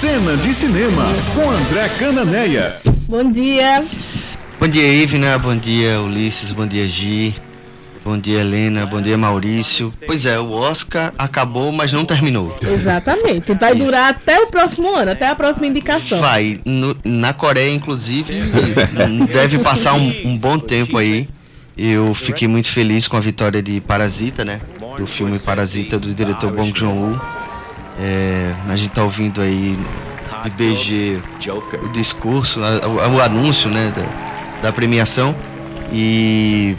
Cena de Cinema, com André Cananeia. Bom dia. Bom dia, Ivna. Bom dia, Ulisses. Bom dia, Gi. Bom dia, Helena. Bom dia, Maurício. Pois é, o Oscar acabou, mas não terminou. Exatamente. Vai Isso. durar até o próximo ano, até a próxima indicação. Vai. No- na Coreia, inclusive, deve passar um, um bom tempo aí. Eu fiquei muito feliz com a vitória de Parasita, né? Do filme Parasita do diretor Bong Joon-ho. É, a gente tá ouvindo aí de BG o discurso, o, o anúncio, né, da, da premiação. E,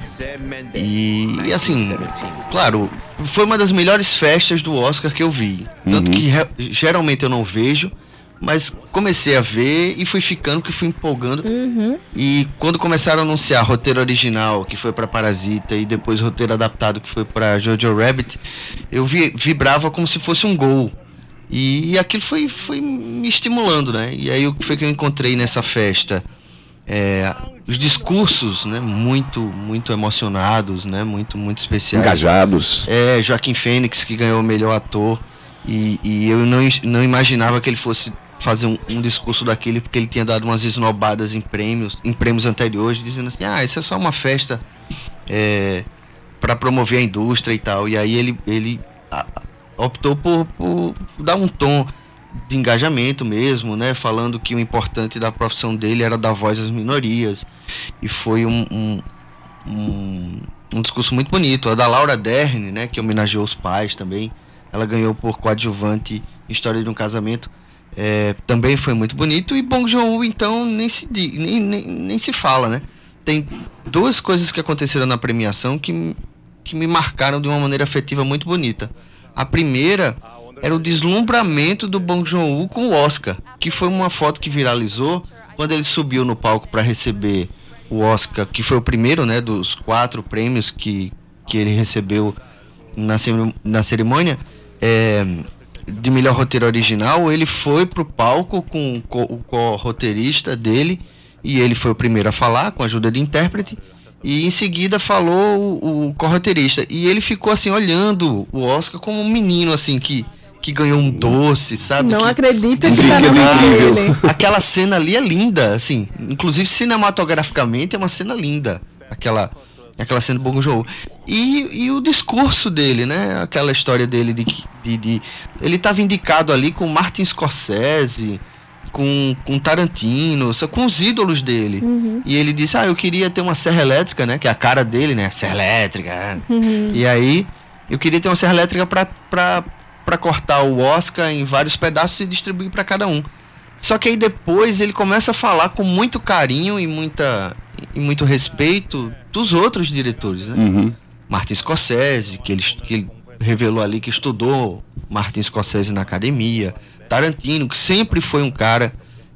e, e, assim, claro, foi uma das melhores festas do Oscar que eu vi. Tanto que re- geralmente eu não vejo, mas comecei a ver e fui ficando, que fui empolgando. Uhum. E quando começaram a anunciar roteiro original, que foi pra Parasita, e depois roteiro adaptado, que foi pra Jojo Rabbit, eu vi- vibrava como se fosse um gol. E, e aquilo foi, foi me estimulando, né? E aí o que foi que eu encontrei nessa festa? É, os discursos, né? Muito, muito emocionados, né? Muito, muito especiais. Engajados. É, Joaquim Fênix, que ganhou o melhor ator. E, e eu não, não imaginava que ele fosse fazer um, um discurso daquele, porque ele tinha dado umas esnobadas em prêmios, em prêmios anteriores, dizendo assim, ah, isso é só uma festa é, para promover a indústria e tal. E aí ele, ele optou por, por dar um tom de engajamento mesmo, né? Falando que o importante da profissão dele era dar voz às minorias. E foi um, um, um, um discurso muito bonito. A da Laura Dern, né? Que homenageou os pais também. Ela ganhou por coadjuvante História de um Casamento. É, também foi muito bonito. E Bong Joon-ho, então, nem se, nem, nem, nem se fala, né? Tem duas coisas que aconteceram na premiação que, que me marcaram de uma maneira afetiva muito bonita. A primeira era o deslumbramento do Bong Joon-ho com o Oscar, que foi uma foto que viralizou quando ele subiu no palco para receber o Oscar, que foi o primeiro, né, dos quatro prêmios que, que ele recebeu na, na cerimônia. É, de melhor roteiro original, ele foi pro palco com o co- o co-roteirista dele e ele foi o primeiro a falar com a ajuda de intérprete e em seguida falou o, o co-roteirista e ele ficou assim olhando o Oscar como um menino assim que que ganhou um doce, sabe? Não que, acredito que tá incrível. dele. Aquela cena ali é linda, assim. Inclusive cinematograficamente é uma cena linda. Aquela, aquela cena do Bong Joon. E, e o discurso dele, né? Aquela história dele de de, de- ele estava indicado ali com Martin Scorsese, com, com Tarantino, com os ídolos dele. Uhum. E ele disse: "Ah, eu queria ter uma serra elétrica, né? Que é a cara dele, né? Serra elétrica. é. Uhum. E aí, eu queria ter uma serra elétrica pra, pra, pra cortar o Oscar em vários pedaços e distribuir pra cada um. Só que aí depois ele começa a falar com muito carinho e, muita, e muito respeito dos outros diretores, né? Uhum. Martin Scorsese, que ele, que ele revelou ali que estudou Martin Scorsese na academia. Tarantino, que sempre foi um cara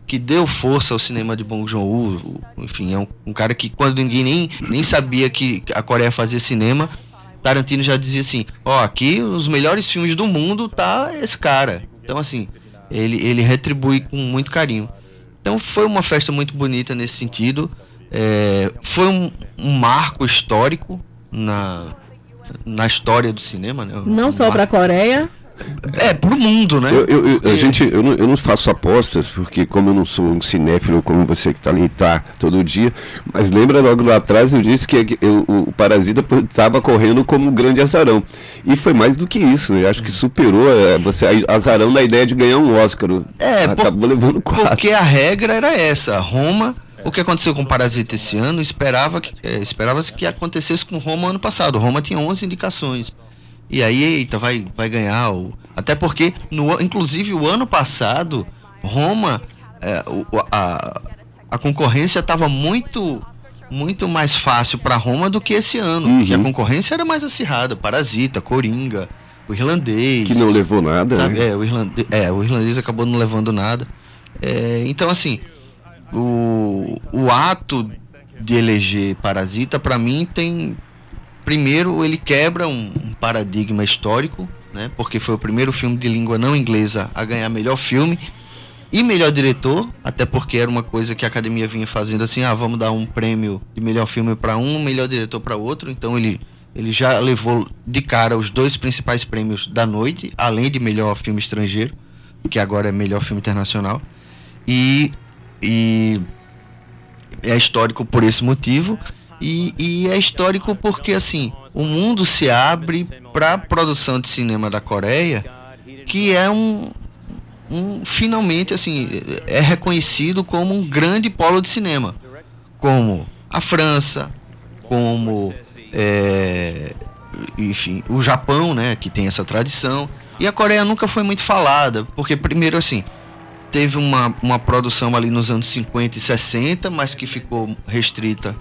que deu força ao cinema de Bong Joon-ho. Enfim, é um, um cara que quando ninguém nem, nem sabia que a Coreia fazia cinema, Tarantino já dizia assim, ó, aqui os melhores filmes do mundo tá esse cara. Então, assim, ele, ele retribui com muito carinho. Então foi uma festa muito bonita nesse sentido. É, foi um, um marco histórico na, na história do cinema, né? Não Um só marco- pra Coreia. É, pro mundo, né? Eu, eu- eu- Porque- gente, eu, não, eu não faço apostas, porque como eu não sou um cinéfilo como você que está ali tá todo dia, mas lembra logo lá atrás eu disse que eu- o, o Parasita estava correndo como um grande azarão. E foi mais do que isso, né? Eu Acho que superou eh, você azarão na ideia de ganhar um Oscar. É, por- Acabou levando quatro. Porque a regra era essa. Roma, o que aconteceu com Parasita esse ano, esperava que, é, esperava-se que acontecesse com Roma ano passado. Roma tinha 11 indicações. E aí, eita, vai, vai ganhar. O... Até porque, no, inclusive, o ano passado, Roma, é, o- a, a concorrência estava muito muito mais fácil para Roma do que esse ano. Uhum. Porque a concorrência era mais acirrada. Parasita, Coringa, o irlandês. Que não levou nada. Sabe? né? É, o irlandês, é, o irlandês acabou não levando nada. É, então, assim, o, o ato de eleger Parasita, para mim, tem. Primeiro, ele quebra um, um paradigma histórico, né? Porque foi o primeiro filme de língua não inglesa a ganhar melhor filme e melhor diretor, até porque era uma coisa que a academia vinha fazendo assim, ah, vamos dar um prêmio de melhor filme para um, melhor diretor para outro. Então ele ele já levou de cara os dois principais prêmios da noite, além de melhor filme estrangeiro, que agora é melhor filme internacional. E, e é histórico por esse motivo. E, e é histórico porque, assim, o mundo se abre para a produção de cinema da Coreia, que é um, um, finalmente, assim, é reconhecido como um grande polo de cinema. Como a França, como, é, enfim, o Japão, né, que tem essa tradição. E a Coreia nunca foi muito falada, porque, primeiro, assim, teve uma, uma produção ali nos anos 50 e 60, mas que ficou restrita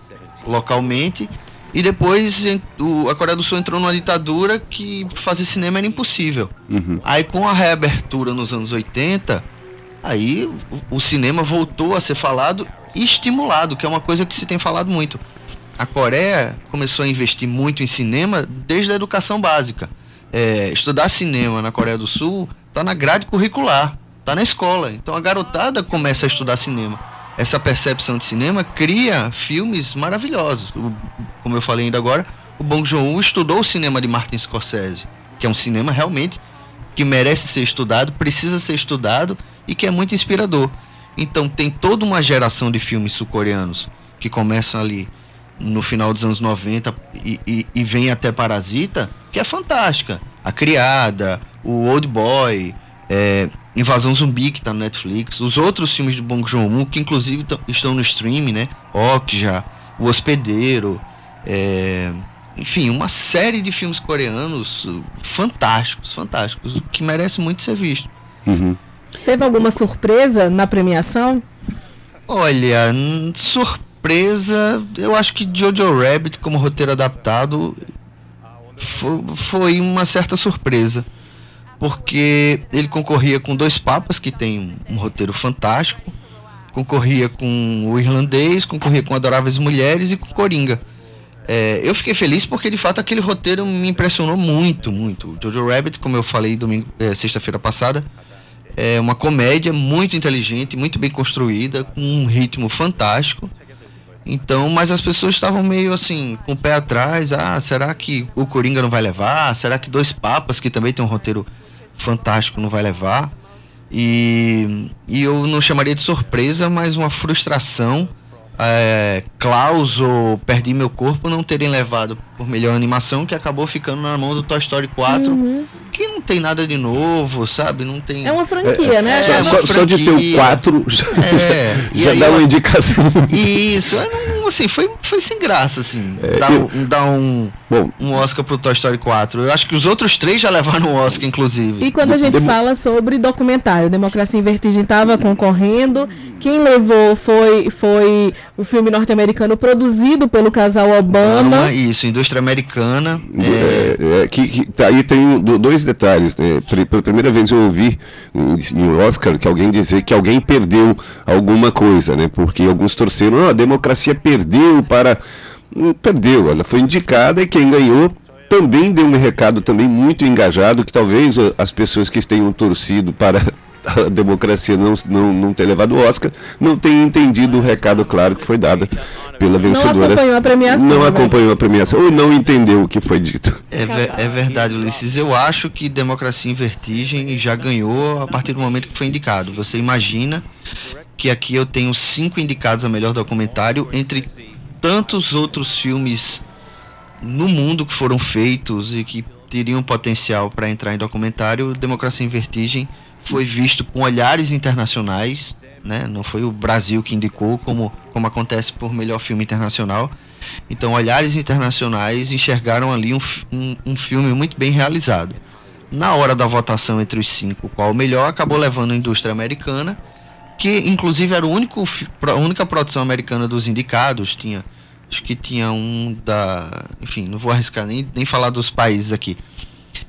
localmente. E depois o, a Coreia do Sul entrou numa ditadura que fazer cinema era impossível. Uhum. Aí com a reabertura nos anos 80, aí o, o, cinema voltou a ser falado e estimulado, que é uma coisa que se tem falado muito. A Coreia começou a investir muito em cinema desde a educação básica. É, estudar cinema na Coreia do Sul está na grade curricular, está na escola. Então a garotada começa a estudar cinema essa percepção de cinema cria filmes maravilhosos. O, como eu falei ainda agora, o Bong Joon-ho estudou o cinema de Martin Scorsese, que é um cinema realmente que merece ser estudado, precisa ser estudado e que é muito inspirador. Então tem toda uma geração de filmes sul-coreanos que começam ali no final dos anos 90 e, e, e vem até Parasita, que é fantástica. A Criada, o Old Boy, é, Invasão Zumbi, que está no Netflix, os outros filmes do Bong Joon-ho, que inclusive estão no streaming, né? Okja, O Hospedeiro, é... enfim, uma série de filmes coreanos fantásticos, fantásticos, que merece muito ser visto. Uhum. Teve alguma surpresa na premiação? Olha, surpresa, eu acho que Jojo Rabbit como roteiro adaptado foi uma certa surpresa porque ele concorria com dois papas que tem um roteiro fantástico, concorria com o irlandês, concorria com Adoráveis Mulheres e com Coringa. É, eu fiquei feliz porque de fato aquele roteiro me impressionou muito, muito. Jojo Rabbit, como eu falei domingo, é, sexta-feira passada, é uma comédia muito inteligente, muito bem construída, com um ritmo fantástico. Então, mas as pessoas estavam meio assim, com o pé atrás. Ah, será que o Coringa não vai levar? Será que Dois Papas, que também tem um roteiro fantástico não vai levar. E, e eu não chamaria de surpresa, mas uma frustração. É, Klaus ou Perdi Meu Corpo não terem levado por melhor animação, que acabou ficando na mão do Toy Story 4, uhum. que não tem nada de novo, sabe? Não tem. É uma franquia, é, né? É, é só, franquia. só, de ter o 4 é, já, dá uma indicação. Isso, assim, foi, foi sem graça, assim. É, dar, eu... dar um, Bom, um Oscar pro Toy Story 4. Eu acho que os outros três já levaram o Oscar, inclusive. E quando a gente Demo... fala sobre documentário, Democracia em Vertigem estava concorrendo. Quem levou foi, foi o filme norte-americano produzido pelo casal Obama. isso, indústria americana. É... É, que, que, tá, aí tem dois detalhes. Né? Pela primeira vez eu ouvi em, em Oscar que alguém dizer que alguém perdeu alguma coisa, né? Porque alguns torceram, ah, a democracia perdeu para. Não perdeu, ela foi indicada e quem ganhou também deu um recado também muito engajado que talvez as pessoas que tenham torcido para a democracia não, não, não ter levado o Oscar, não tenham entendido o recado claro que foi dado pela vencedora. Não acompanhou a premiação. Não né? acompanhou a premiação, ou não entendeu o que foi dito. É, é verdade, Ulisses. Eu acho que Democracia em Vertigem já ganhou a partir do momento que foi indicado. Você imagina que aqui eu tenho cinco indicados a melhor documentário entre tantos outros filmes no mundo que foram feitos e que teriam potencial para entrar em documentário. Democracia em Vertigem foi visto com olhares internacionais, né? Não foi o Brasil que indicou, como, como acontece por melhor filme internacional. Então, olhares internacionais enxergaram ali um, um, um filme muito bem realizado. Na hora da votação entre os cinco, qual o melhor, acabou levando a indústria americana que inclusive era o único, a única produção americana dos indicados, tinha acho que tinha um da, enfim, não vou arriscar nem, nem falar dos países aqui.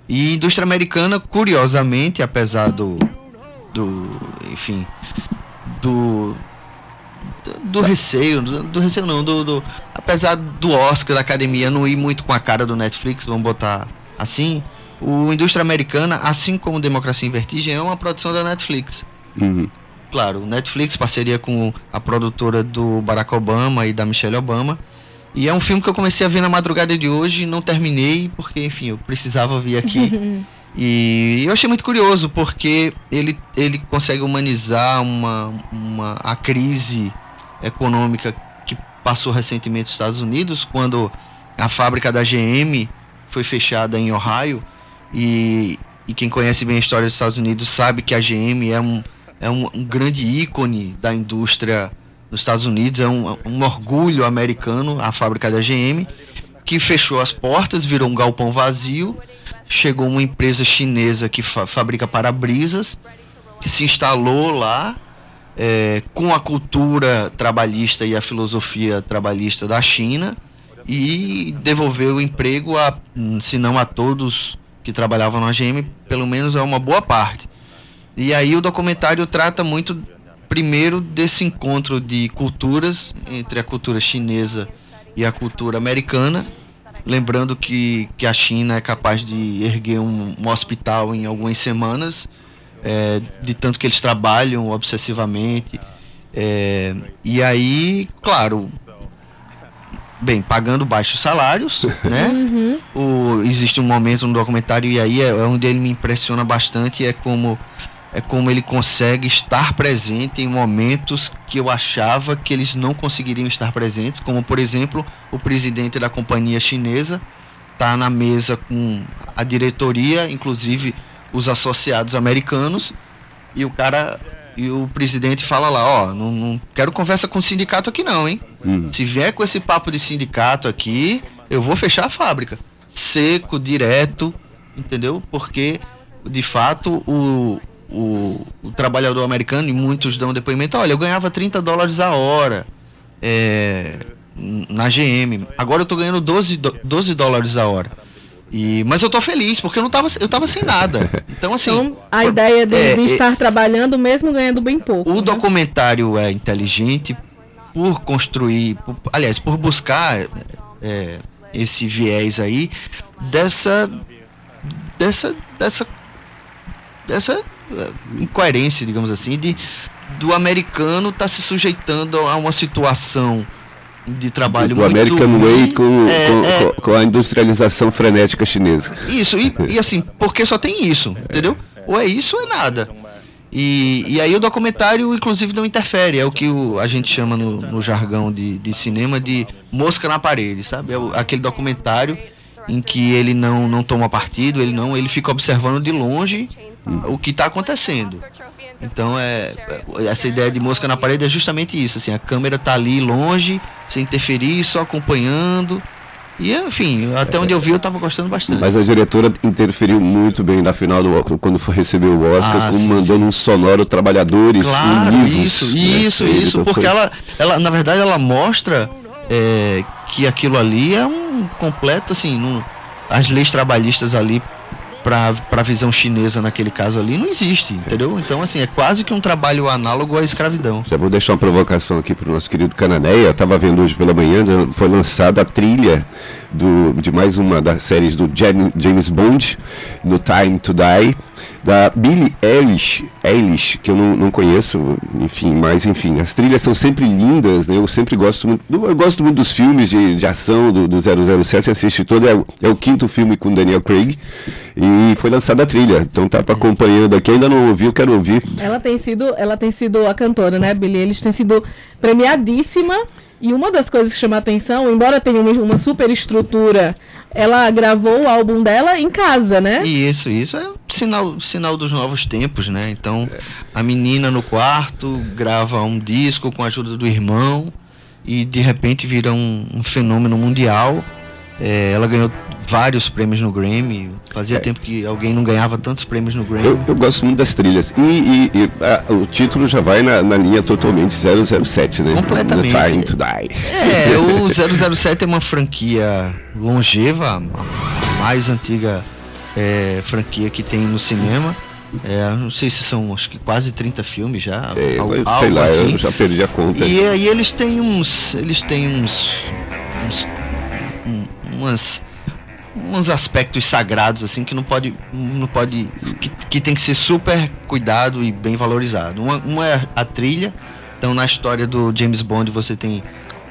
E indústria americana, curiosamente, apesar do do, enfim, do do, receio, do, do, receio não, do, do, apesar do Oscar da academia não ir muito com a cara do Netflix, vamos botar assim, o indústria americana, assim como Democracia em Vertigem, é uma produção da Netflix. Uhum claro, Netflix, parceria com a produtora do Barack Obama e da Michelle Obama. E é um filme que eu comecei a ver na madrugada de hoje, não terminei, porque, enfim, eu precisava vir aqui. E eu achei muito curioso porque ele, ele consegue humanizar uma, uma, a crise econômica que passou recentemente nos Estados Unidos, quando a fábrica da GM foi fechada em Ohio. E, e quem conhece bem a história dos Estados Unidos sabe que a GM é um, é um, um grande ícone da indústria nos Estados Unidos, é um, um orgulho americano a fábrica da GM, que fechou as portas, virou um galpão vazio chegou uma empresa chinesa que fa fabrica para-brisas, que se instalou lá é, com a cultura trabalhista e a filosofia trabalhista da China e devolveu o emprego, a, se não a todos que trabalhavam na GM, pelo menos a uma boa parte. E aí o documentário trata muito, primeiro, desse encontro de culturas entre a cultura chinesa e a cultura americana Lembrando que, que a China é capaz de erguer um, um hospital em algumas semanas, é, de tanto que eles trabalham obsessivamente. É, e aí, claro, bem, pagando baixos salários, né? Uhum. O, existe um momento no documentário, e aí é, é onde ele me impressiona bastante, é como é como ele consegue estar presente em momentos que eu achava que eles não conseguiriam estar presentes, como por exemplo o presidente da companhia chinesa está na mesa com a diretoria, inclusive os associados americanos, e o cara e o presidente fala lá, ó, não, não quero conversa com o sindicato aqui não, hein? Hum. Se vier com esse papo de sindicato aqui, eu vou fechar a fábrica. Seco, direto, entendeu? Porque de fato o, o, o, trabalhador americano, e muitos dão depoimento, olha, eu ganhava 30 dólares a hora é, na GM, agora eu estou ganhando 12, 12 dólares a hora. E, mas eu tô feliz, porque eu não tava, eu tava sem nada. Então, assim. Então, a ideia de, é, de estar é, trabalhando mesmo ganhando bem pouco. O né? documentário é inteligente por construir, por, aliás, por buscar é, esse viés aí dessa. dessa. dessa. dessa incoerência, digamos assim, de do americano estar tá se sujeitando a uma situação de trabalho do, muito American Way com, é, com, é, com, a industrialização frenética chinesa. Isso, e, e assim, porque só tem isso, entendeu? Ou é isso ou é nada. E, e aí o documentário, inclusive, não interfere. É o que o, a gente chama no, no jargão de, de cinema de mosca na parede, sabe? É o, aquele documentário em que ele não, não toma partido, ele não, ele fica observando de longe o que está acontecendo. Então é essa ideia de mosca na parede é justamente isso, assim, a câmera está ali longe, sem interferir, só acompanhando. E enfim, até onde eu vi eu estava gostando bastante. Mas a diretora interferiu muito bem na final do Oscar, quando foi receber o Oscar, ah, como mandando um sonoro trabalhadores claro, Isso, né? isso, isso, então porque foi... ela, ela, na verdade, ela mostra é, que aquilo ali é um completo, assim, no, as leis trabalhistas ali para a visão chinesa naquele caso ali não existe, entendeu? Então, assim, é quase que um trabalho análogo à escravidão. Já vou deixar uma provocação aqui para o nosso querido Cananéia. Eu estava vendo hoje pela manhã, foi lançada a trilha do, de mais uma das séries do James Bond, no Time to Die da Billie Eilish, Eilish que eu não, não conheço, enfim, mas enfim, as trilhas são sempre lindas, né? Eu sempre gosto muito, eu gosto muito dos filmes de, de ação do, do 007, assisti todo, é, é, o quinto filme com Daniel Craig e foi lançada a trilha, então tá acompanhando aqui, ainda não ouvi, eu quero ouvir. Ela tem sido, ela tem sido a cantora, né, Billie Eilish tem sido premiadíssima e uma das coisas que chama a atenção, embora tenha uma, uma super estrutura ela gravou o álbum dela em casa, né? Isso, isso é sinal, sinal dos novos tempos, né? Então, a menina no quarto grava um disco com a ajuda do irmão e de repente vira um, um fenômeno mundial. É, ela ganhou vários prêmios no Grammy. Fazia é. tempo que alguém não ganhava tantos prêmios no Grammy. Eu, eu gosto muito das trilhas. E, e, e a, o título já vai na, na, linha totalmente 007, né? Completamente. The Time to Die. É, o 007 é uma franquia longeva, a mais antiga é, franquia que tem no cinema. É, não sei se são acho que quase 30 filmes já. É, algo, sei lá, assim. eu já perdi a conta. E aí eles têm uns. Eles têm uns. uns um, umas uns aspectos sagrados assim que não pode não pode que, que tem que ser super cuidado e bem valorizado. Uma, uma é a trilha. Então na história do James Bond você tem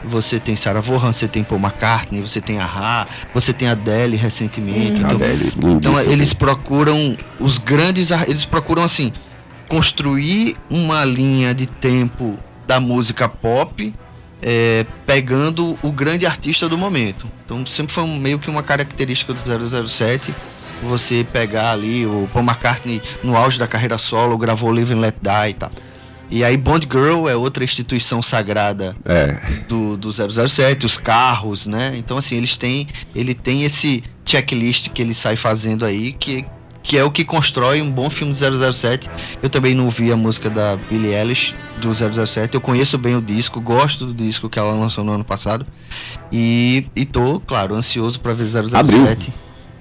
você tem Sarah Vaughan, você tem Paul McCartney, você tem a Ra, você tem a Adele recentemente. Então, Adele, então eles procuram os grandes, eles procuram assim construir uma linha de tempo da música pop, é, pegando o grande artista do momento. Então sempre foi um- meio que uma característica do 007 você pegar ali o Paul McCartney no auge da carreira solo, gravou Live and Let Die e tal. E aí Bond Girl é outra instituição sagrada É. do, do 007, os carros, né? Então, assim, eles têm, ele tem esse checklist que ele sai fazendo aí, que, que é o que constrói um bom filme do 007. Eu também não ouvi a música da Billie Eilish do 007, eu conheço bem o disco, gosto do disco que ela lançou no ano passado. E, e tô, claro, ansioso para ver 007. Abril.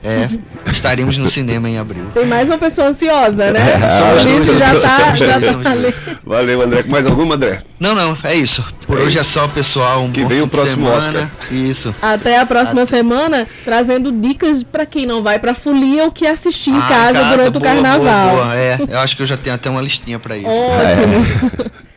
É, estaremos no cinema em abril. Tem mais uma pessoa ansiosa, né? Isso dois, já tá, dois, já tá ali. Valeu, André. Mais alguma, André? Não, não, é isso. Por É hoje é só, pessoal. Um Que vem o próximo semana. Isso. Até a próxima semana, trazendo dicas pra quem não vai pra folia o que assistir em Ah, casa, durante o boa, carnaval. Boa, boa. É, eu acho que eu já tenho até uma listinha pra isso. Ótimo.